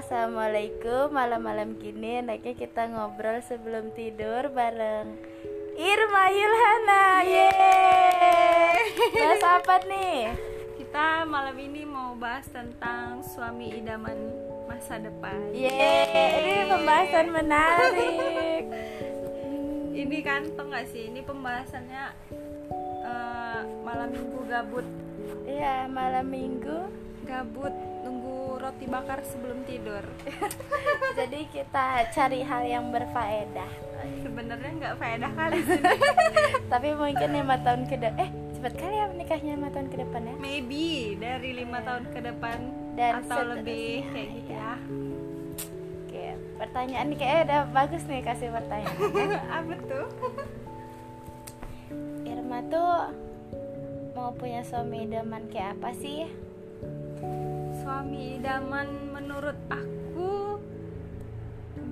assalamualaikum malam-malam gini enaknya kita ngobrol sebelum tidur bareng Irma Yulhana. Yeay. Bahas apa nih? Kita malam ini mau bahas tentang suami idaman masa depan. Yeay, ini pembahasan menarik. Ini kan tau gak sih? Ini pembahasannya uh, malam minggu gabut. Iya, malam minggu gabut roti bakar sebelum tidur. Jadi kita cari hal yang berfaedah. Sebenarnya nggak faedah kali sih. Tapi mungkin lima tahun ke depan. Eh, cepat kali ya menikahnya lima tahun ke depan ya? Maybe dari lima Iya. tahun ke depan Dan atau lebih kayak gitu ya. Oke, pertanyaan nih kayaknya udah bagus nih kasih pertanyaan. Apa tuh? Irma tuh mau punya suami idaman kayak apa sih? Suami idaman menurut aku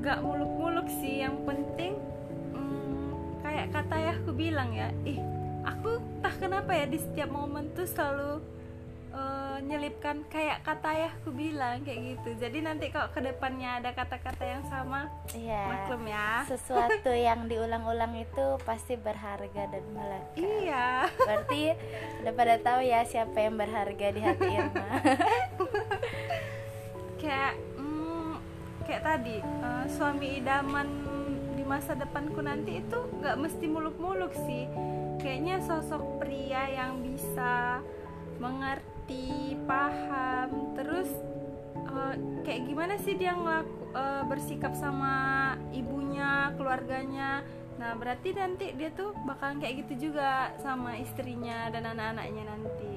nggak muluk-muluk sih. Yang penting hmm, kayak kata ya aku bilang ya, ih aku tak kenapa ya di setiap momen tuh selalu nyelipkan kayak kata ya aku bilang kayak gitu. Jadi nanti kalau ke depannya ada kata-kata yang sama, Iya. maklum ya. Sesuatu yang diulang-ulang itu pasti berharga dan melekat. Iya. Berarti udah pada tahu ya siapa yang berharga di hati Irma. kayak mm, kayak tadi eh, suami idaman di masa depanku nanti itu nggak mesti muluk-muluk sih kayaknya sosok pria yang bisa mengerti kayak gimana sih dia ngelaku eh, bersikap sama ibunya keluarganya? Nah berarti nanti dia tuh bakalan kayak gitu juga sama istrinya dan anak-anaknya nanti.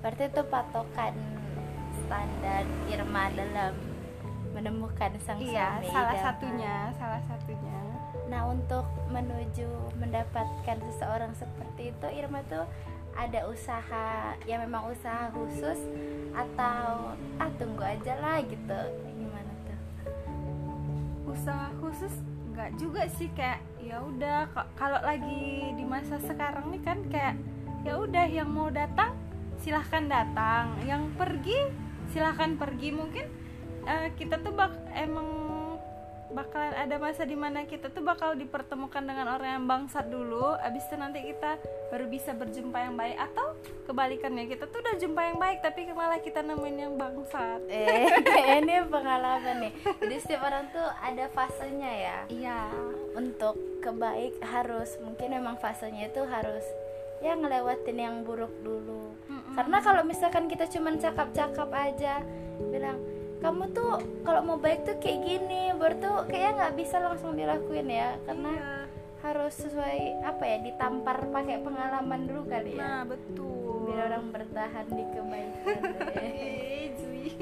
Berarti itu patokan standar Irma dalam menemukan sang iya suami salah satunya salah satunya. Nah untuk menuju mendapatkan seseorang seperti itu Irma tuh ada usaha yang memang usaha khusus atau ah tunggu aja lah gitu gimana tuh? usaha khusus nggak juga sih kayak ya udah kalau lagi di masa sekarang nih kan kayak ya udah yang mau datang silahkan datang yang pergi silahkan pergi mungkin eh, kita tuh bak emang bakalan ada masa di mana kita tuh bakal dipertemukan dengan orang yang bangsat dulu abis itu nanti kita baru bisa berjumpa yang baik atau kebalikannya kita tuh udah jumpa yang baik tapi malah kita nemuin yang bangsat Eh ini pengalaman nih. Jadi setiap orang tuh ada fasenya ya. iya Untuk kebaik harus mungkin memang fasenya itu harus ya ngelewatin yang buruk dulu. Mm-mm. Karena kalau misalkan kita cuman cakap-cakap aja bilang kamu tuh kalau mau baik tuh kayak gini, baru tuh kayaknya nggak bisa langsung dilakuin ya karena Iya. harus sesuai apa ya ditampar pakai pengalaman dulu kali ya Nah betul. biar orang bertahan di kebaikan. Eh.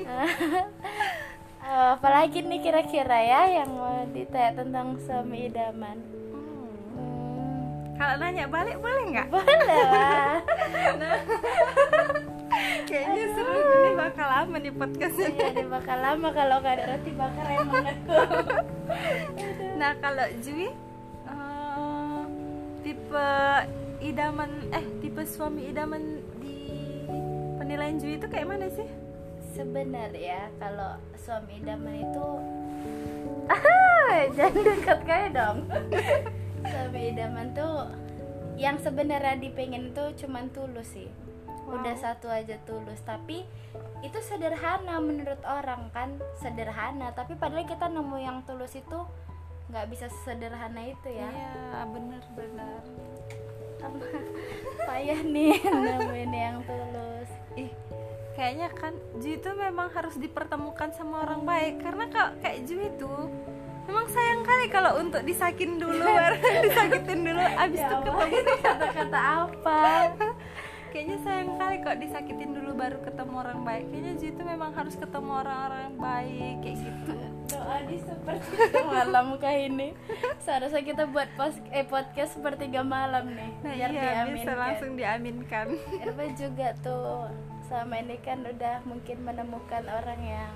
Eh, apalagi nih kira-kira ya yang mau ditanya tentang suami idaman Hmm. hmm, Kalau nanya balik boleh nggak? boleh lah bakal lama nih podcastnya. Iya, ini bakal lama kalau nggak ada roti bakar emang aku Nah kalau Zui eh, tipe idaman eh tipe suami idaman di penilaian Zui itu kayak mana sih? sebenarnya kalau suami idaman itu ah jangan dekat kayak dong suami idaman tuh yang sebenarnya dipengen tuh cuman tulus sih udah satu aja tulus tapi itu sederhana menurut orang kan sederhana. Tapi padahal kita nemu yang tulus itu nggak bisa sederhana itu ya. Iya bener-bener. payah nih nemuin yang tulus. Ih, kayaknya kan Ju itu memang harus dipertemukan sama orang baik. Karena kalau kayak Ju itu memang sayang kali kalau untuk disakin dulu baru disakitin dulu abis Ya itu ketemu. kata-kata apa kayaknya sayang kali kok disakitin dulu baru ketemu orang baik. Kayaknya itu memang harus ketemu orang-orang yang baik kayak gitu. Doa di seperti malam kayak ini. Seharusnya kita buat pos eh podcast sepertiga malam nih nah biar iya bisa diaminkan langsung diaminkan. Irma juga tuh sama ini kan udah mungkin menemukan orang yang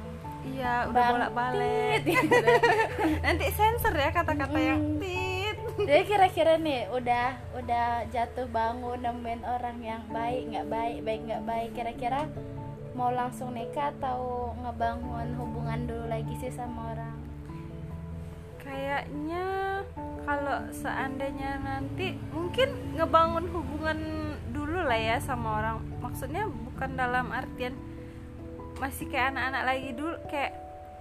iya udah bolak-balik. Gitu. nanti sensor ya kata-kata yang Mm. tit Jadi kira-kira nih udah udah jatuh bangun nemuin orang yang baik nggak baik baik nggak baik kira-kira mau langsung nikah atau ngebangun hubungan dulu lagi sih sama orang? Kayaknya kalau seandainya nanti mungkin ngebangun hubungan dulu lah ya sama orang. Maksudnya bukan dalam artian masih kayak anak-anak lagi dulu kayak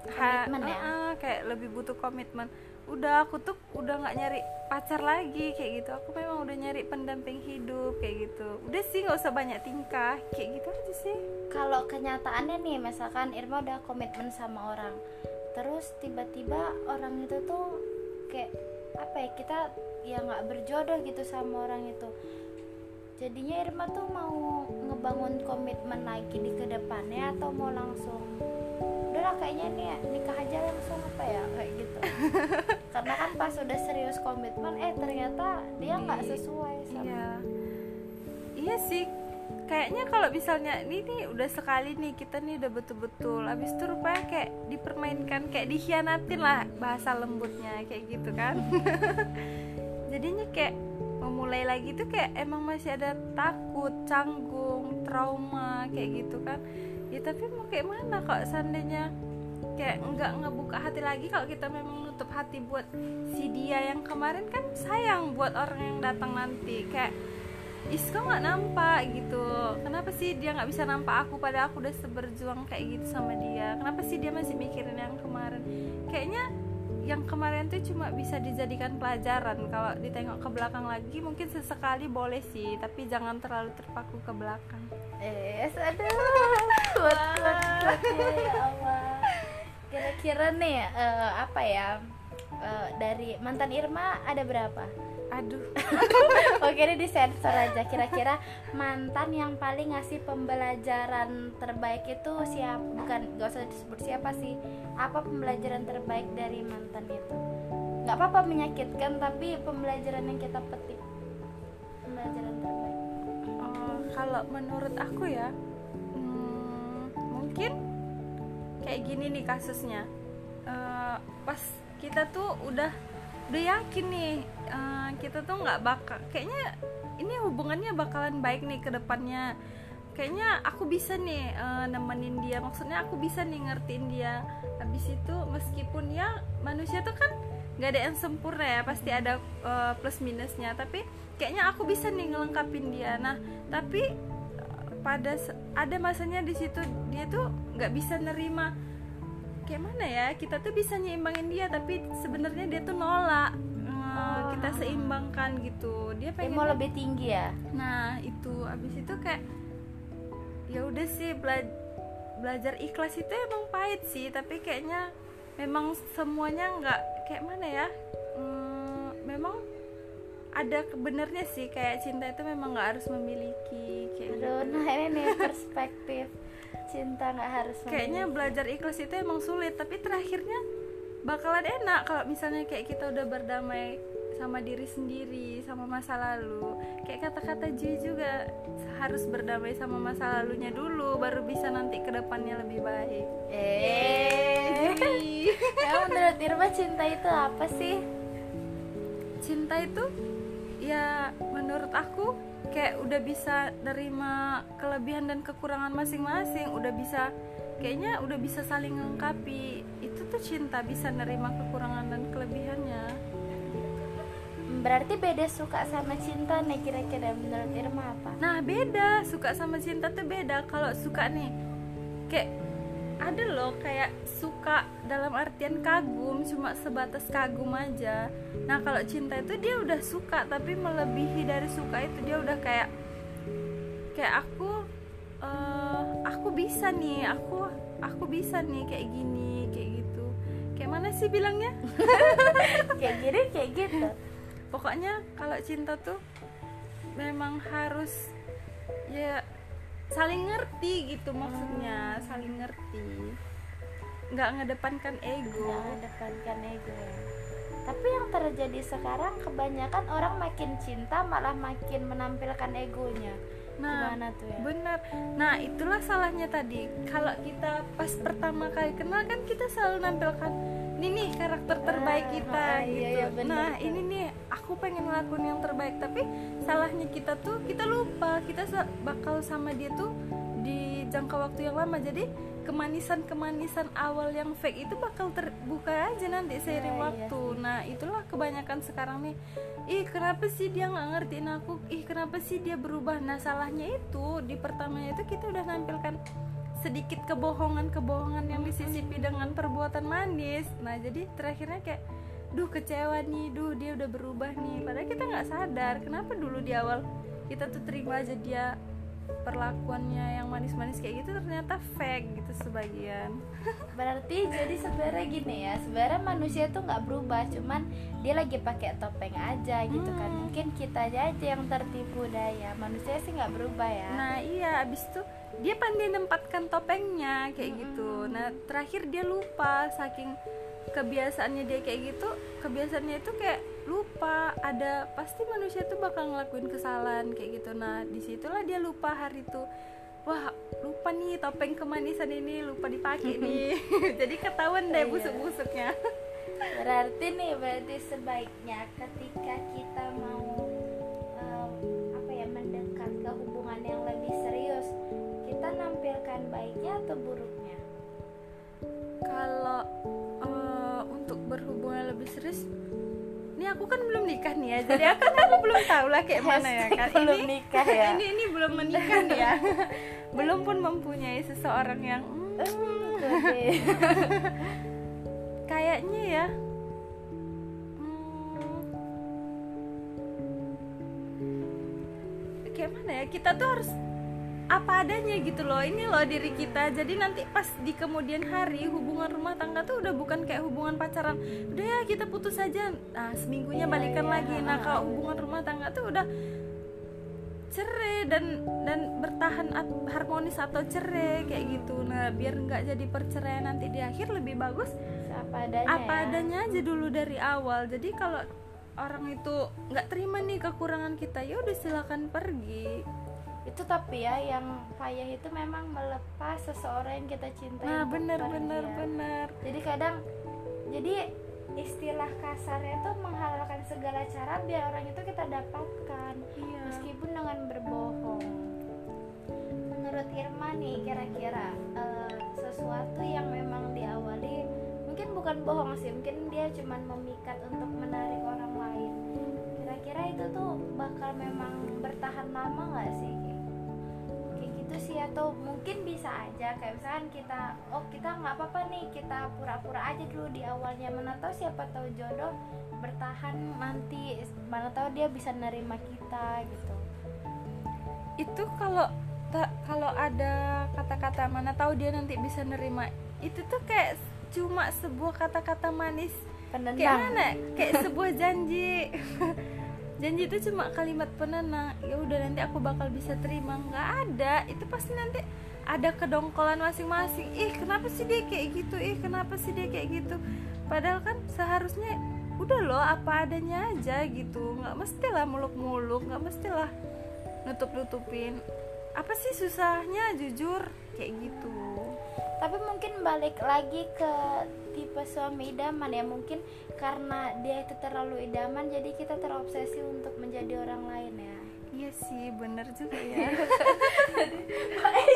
Komitmen ya? kayak lebih butuh komitmen udah aku tuh udah nggak nyari pacar lagi kayak gitu. Aku memang udah nyari pendamping hidup kayak gitu. Udah sih nggak usah banyak tingkah kayak gitu aja sih. Kalau kenyataannya nih misalkan Irma udah komitmen sama orang terus tiba-tiba orang itu tuh kayak apa ya kita ya nggak berjodoh gitu sama orang itu. Jadinya Irma tuh mau ngebangun komitmen lagi di ke depannya atau mau langsung udahlah kayaknya nih nikah aja langsung apa ya kayak gitu. Karena kan pas udah serius komitmen eh ternyata dia nggak sesuai sama iya. Iya sih. Kayaknya kalau misalnya ini nih udah sekali nih kita nih udah betul-betul. Abis itu rupanya kayak dipermainkan kayak dikhianatin lah bahasa lembutnya kayak gitu kan. Jadinya kayak memulai lagi tuh kayak emang masih ada takut canggung trauma kayak gitu kan ya tapi mau kayak mana kok seandainya kayak nggak ngebuka hati lagi kalau kita memang nutup hati buat si dia yang kemarin kan sayang buat orang yang datang nanti. Kayak Isko nggak nampak? Gitu. Kenapa sih dia nggak bisa nampak aku pada aku udah seberjuang kayak gitu sama dia? Kenapa sih dia masih mikirin yang kemarin? Kayaknya yang kemarin tuh cuma bisa dijadikan pelajaran. Kalau ditengok ke belakang lagi mungkin sesekali boleh sih tapi jangan terlalu terpaku ke belakang. Eh, aduh, kuat, kuat, kuat ya, Allah. Kira-kira nih, eh, apa ya? eh, dari mantan Irma ada berapa? aduh Oke, ini disensor aja. Kira-kira mantan yang paling ngasih pembelajaran terbaik itu siapa? Bukan, gak usah disebut siapa sih. Apa pembelajaran terbaik dari mantan itu? Gak apa-apa menyakitkan, tapi pembelajaran yang kita petik. Pembelajaran terbaik. Oh, kalau menurut aku ya mungkin kayak gini nih kasusnya. Eh, pas kita tuh udah udah yakin nih eh, kita tuh nggak bakal kayaknya ini hubungannya bakalan baik nih ke depannya. Kayaknya aku bisa nih eh, nemenin dia maksudnya aku bisa nih ngertiin dia. Habis itu meskipun ya manusia tuh kan nggak ada yang sempurna ya pasti ada eh, plus minusnya. Tapi kayaknya aku bisa nih ngelengkapin dia. Nah tapi pada ada masanya di situ dia tuh nggak bisa nerima kayak mana ya kita tuh bisa nyimbangin dia tapi sebenarnya dia tuh nolak Eh, kita seimbangkan gitu. Dia Dia pengen mau lebih tinggi ya? nah itu. Abis itu kayak ya udah sih bela- belajar ikhlas itu emang pahit sih tapi kayaknya memang semuanya nggak kayak mana ya Hmm, memang ada kebenernya sih kayak cinta itu memang nggak harus memiliki kayak gitu. Aduh, nah ini nih perspektif cinta nggak harus kayaknya memiliki. belajar ikhlas itu emang sulit tapi terakhirnya bakalan enak kalau misalnya kayak kita udah berdamai sama diri sendiri sama masa lalu kayak kata-kata Jui juga harus berdamai sama masa lalunya dulu baru bisa nanti ke depannya lebih baik Eh, ya menurut Irma cinta itu apa sih? cinta itu ya menurut aku kayak udah bisa nerima kelebihan dan kekurangan masing-masing udah bisa kayaknya udah bisa saling melengkapi. Itu tuh cinta bisa nerima kekurangan dan kelebihannya. Berarti beda suka sama cinta nih kira-kira menurut Irma apa? nah beda. Suka sama cinta tuh beda. Kalau suka nih kayak ada loh kayak suka dalam artian kagum cuma sebatas kagum aja. Nah kalau cinta itu dia udah suka tapi melebihi dari suka itu dia udah kayak kayak aku eh, aku bisa nih aku aku bisa nih kayak gini kayak gitu. Kayak mana sih bilangnya? Kayak gini kayak gitu. pokoknya kalau cinta tuh memang harus ya saling ngerti gitu maksudnya saling ngerti nggak ngedepankan ego Jangan depankan ego ya. Tapi yang terjadi sekarang kebanyakan orang makin cinta malah makin menampilkan egonya. nah Gimana tuh ya? benar nah itulah salahnya tadi kalau kita pas pertama kali kenal kan kita selalu nampilkan ini nih karakter terbaik kita ah, gitu. iya, iya, bener, nah bener. ini nih aku pengen ngelakuin yang terbaik tapi salahnya kita tuh kita lupa. Kita bakal sama dia tuh di jangka waktu yang lama. Jadi kemanisan-kemanisan awal yang fake itu bakal terbuka aja nanti seiring Ya, iya waktu. nah itulah kebanyakan sekarang nih. Ih kenapa sih dia nggak ngertiin aku? Ih kenapa sih dia berubah? Nah salahnya itu di pertamanya itu kita udah nampilkan sedikit kebohongan-kebohongan yang disisipi dengan perbuatan manis. Nah jadi terakhirnya kayak duh kecewa nih duh dia udah berubah nih. Padahal kita nggak sadar kenapa dulu di awal kita tuh terima aja dia perlakuannya yang manis-manis kayak gitu ternyata fake gitu sebagian. Berarti jadi sebenarnya gini ya sebenarnya manusia tuh nggak berubah cuman dia lagi pakai topeng aja gitu kan. Hmm. mungkin kita aja aja yang tertipu daya manusia sih nggak berubah ya. Nah iya abis itu dia pandai nempatkan topengnya kayak gitu. Nah terakhir dia lupa saking kebiasaannya dia kayak gitu Kebiasaannya itu kayak lupa ada pasti manusia tuh bakal ngelakuin kesalahan kayak gitu. Nah di situlah dia lupa hari itu Wah lupa nih topeng kemanisan ini lupa dipakai nih. Jadi ketahuan deh Iya. busuk-busuknya. Berarti nih berarti sebaiknya ketika kita mau em, apa ya mendekat ke hubungan yang lebih serius kita nampilkan baiknya atau buruknya? Kalau eh, untuk berhubungan lebih serius ini aku kan belum nikah nih ya jadi aku kan aku belum tahu lah kayak mana ya kan belum ini nikah ya. Ini ini belum menikah nih ya. Belum pun mempunyai seseorang yang hmm, kayaknya ya. Hmm, kayak mana ya? Kita tuh harus apa adanya gitu loh. Ini loh diri kita. Jadi nanti pas di kemudian hari hubungan rumah tangga tuh udah bukan kayak hubungan pacaran. Udah ya kita putus aja. Nah seminggunya balikan lagi. Nah kalau hubungan rumah tangga tuh udah cerai dan dan bertahan at- harmonis atau cerai kayak gitu. Nah biar nggak jadi perceraian nanti di akhir lebih bagus apa adanya apa ya. adanya aja dulu dari awal. Jadi kalau orang itu nggak terima nih kekurangan kita ya udah silakan pergi itu tapi ya yang payah itu memang melepas seseorang yang kita cintai nah bener bener ya. bener jadi kadang jadi istilah kasarnya itu menghalalkan segala cara biar orang itu kita dapatkan. Iya. Meskipun dengan berbohong. Menurut Irma nih kira-kira eh, sesuatu yang memang diawali mungkin bukan bohong sih mungkin dia cuman memikat untuk menarik orang lain. Kira-kira itu tuh bakal memang bertahan lama nggak sih gitu sih atau mungkin bisa aja kayak misalkan kita oh kita nggak apa-apa nih kita pura-pura aja dulu di awalnya. Mana tahu siapa tahu jodoh bertahan nanti mana tahu dia bisa nerima kita gitu. Itu kalau kalau ada kata-kata mana tahu dia nanti bisa nerima itu tuh kayak cuma sebuah kata-kata manis. Kayak penendang mana? Kayak sebuah janji janji itu cuma kalimat penenang. Ya udah nanti aku bakal bisa terima. Nggak ada. Itu pasti nanti ada kedongkolan masing-masing. Ih kenapa sih dia kayak gitu? Ih kenapa sih dia kayak gitu? Padahal kan seharusnya udah loh apa adanya aja gitu. Nggak mestilah muluk-muluk nggak mestilah nutup-nutupin. Apa sih susahnya jujur? Kayak gitu. Tapi mungkin balik lagi ke tipe suami idaman ya. Mungkin karena dia itu terlalu idaman jadi kita terobsesi untuk menjadi orang lain ya. Iya sih bener juga ya.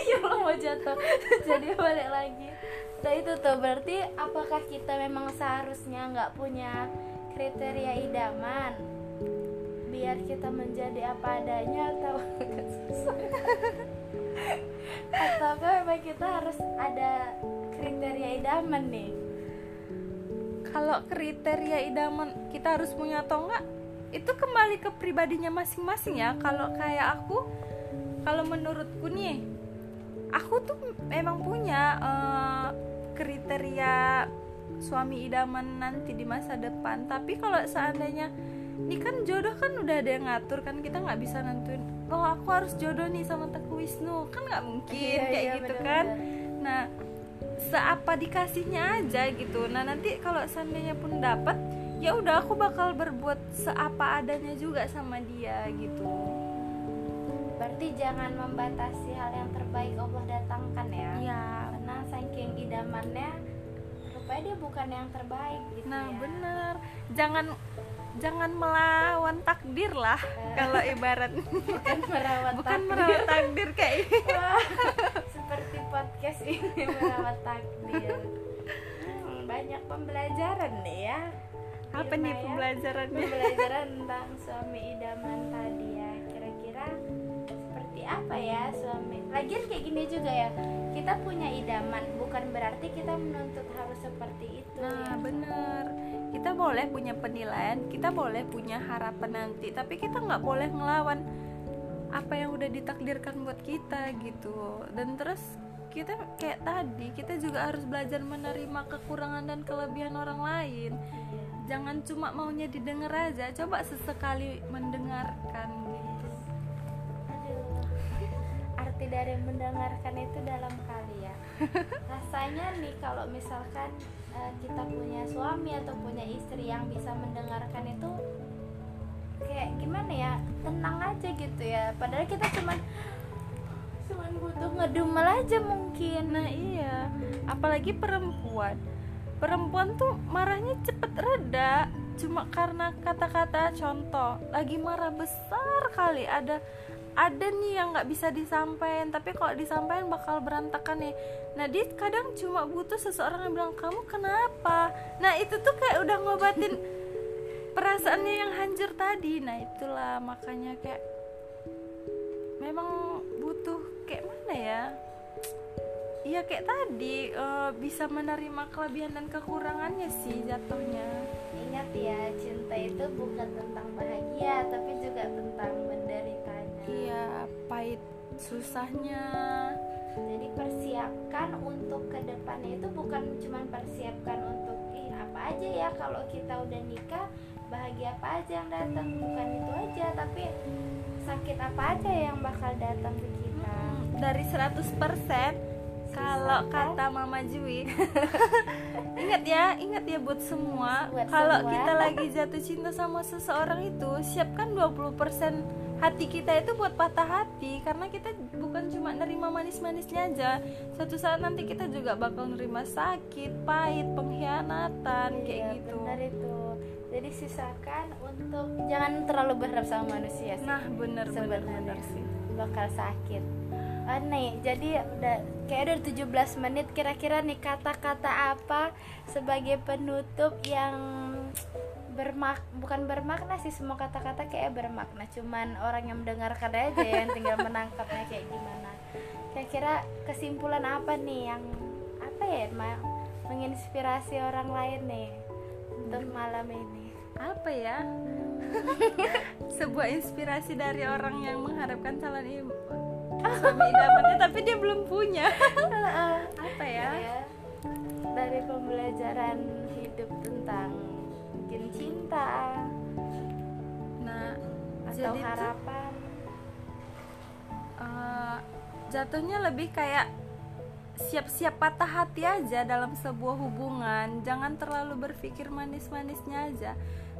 Iya lo mau jatuh. Jadi balik lagi. Nah itu tuh berarti apakah kita memang seharusnya nggak punya kriteria idaman biar kita menjadi apa adanya atau atau memang kita harus ada kriteria idaman nih kalau kriteria idaman kita harus punya atau enggak itu kembali ke pribadinya masing-masing ya. Kalau kayak aku kalau menurutku nih aku tuh memang punya eh, kriteria suami idaman nanti di masa depan. Tapi kalau seandainya ini kan jodoh kan udah ada yang ngatur kan kita nggak bisa nentuin oh aku harus jodoh nih sama Teguh Wisnu. Kan nggak mungkin Iya, kayak iya, gitu bener-bener. kan? nah seapa dikasihnya aja gitu. Nah nanti kalau seandainya pun dapat ya udah aku bakal berbuat seapa adanya juga sama dia gitu. Berarti jangan membatasi hal yang terbaik Allah datangkan ya. Ya karena saking idamannya rupanya dia bukan yang terbaik gitu nah ya. bener jangan jangan melawan takdir lah kalau ibarat. Bukan merawat bukan takdir. merawat takdir kayak Wah, ini merawat takdir. Hmm, banyak pembelajaran nih ya. Apa nih ya. pembelajarannya? Pembelajaran tentang suami idaman tadi ya. Kira-kira seperti apa ya suami? Lagian kayak gini juga ya. Kita punya idaman bukan berarti kita menuntut harus seperti itu nah ya. bener. Kita boleh punya penilaian kita boleh punya harapan nanti tapi kita nggak boleh ngelawan apa yang udah ditakdirkan buat kita gitu. Dan terus kita kayak tadi kita juga harus belajar menerima kekurangan dan kelebihan orang lain. Jangan cuma maunya didengar aja coba sesekali mendengarkan gitu Aduh. arti dari mendengarkan itu dalam kali ya. Rasanya nih kalau misalkan eh, kita punya suami atau punya istri yang bisa mendengarkan itu kayak gimana ya? Tenang aja gitu ya. Padahal kita cuman cuman butuh ngedumel aja mungkin. Nah iya. Apalagi perempuan. Perempuan tuh marahnya cepet reda. Cuma karena kata-kata contoh lagi marah besar kali. Ada ada nih yang nggak bisa disampaikan tapi kalau disampaikan bakal berantakan nih nah dia kadang cuma butuh seseorang yang bilang kamu kenapa? Nah itu tuh kayak udah ngobatin perasaannya yang hancur tadi. Nah itulah. Makanya kayak memang Iya kayak tadi eh, bisa menerima kelebihan dan kekurangannya sih jatuhnya. ingat ya cinta itu bukan tentang bahagia tapi juga tentang menderitanya Iya pahit susahnya. jadi persiapkan untuk ke depannya itu bukan cuma persiapkan untuk ih apa aja ya kalau kita udah nikah bahagia apa aja yang datang bukan itu aja tapi sakit apa aja yang bakal datang ke kita Hmm, dari 100% kalau kata Mama Jui ingat ya ingat ya buat semua. Buat kalau semua. kita lagi jatuh cinta sama seseorang itu siapkan 20% hati kita itu buat patah hati. Karena kita bukan cuma nerima manis-manisnya aja. Suatu saat nanti kita juga bakal nerima sakit pahit pengkhianatan kayak Iya, gitu. benar itu. Jadi sisakan untuk jangan terlalu berharap sama manusia sih. Nah bener bener sebenarnya bener sih. bakal sakit Ah, nih jadi udah kayak udah 17 menit kira-kira nih kata-kata apa sebagai penutup yang bermak bukan bermakna sih semua kata-kata kayak bermakna. Cuman orang yang mendengarkan aja yang tinggal menangkapnya kayak gimana. Kira-kira kesimpulan apa nih yang apa ya menginspirasi orang lain nih untuk malam ini? Apa ya? Sebuah inspirasi dari orang yang mengharapkan calon ibu suami idamannya tapi dia belum punya. Apa ya? Ya dari pembelajaran hidup tentang mungkin cinta nah atau jadi tuh, harapan. Eh, jatuhnya lebih kayak siap-siap patah hati aja dalam sebuah hubungan jangan terlalu berpikir manis-manisnya aja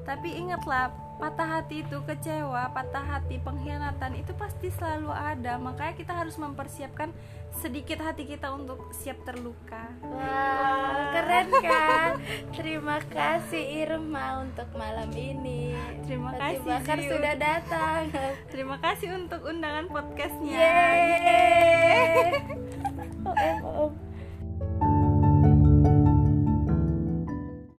tapi ingatlah patah hati itu kecewa patah hati pengkhianatan itu pasti selalu ada makanya kita harus mempersiapkan sedikit hati kita untuk siap terluka Wow, keren kan? Terima kasih Irma untuk malam ini. Terima kasih, Bakar sudah datang. terima kasih untuk undangan podcastnya Yeay. Oh, eh, oh, oh.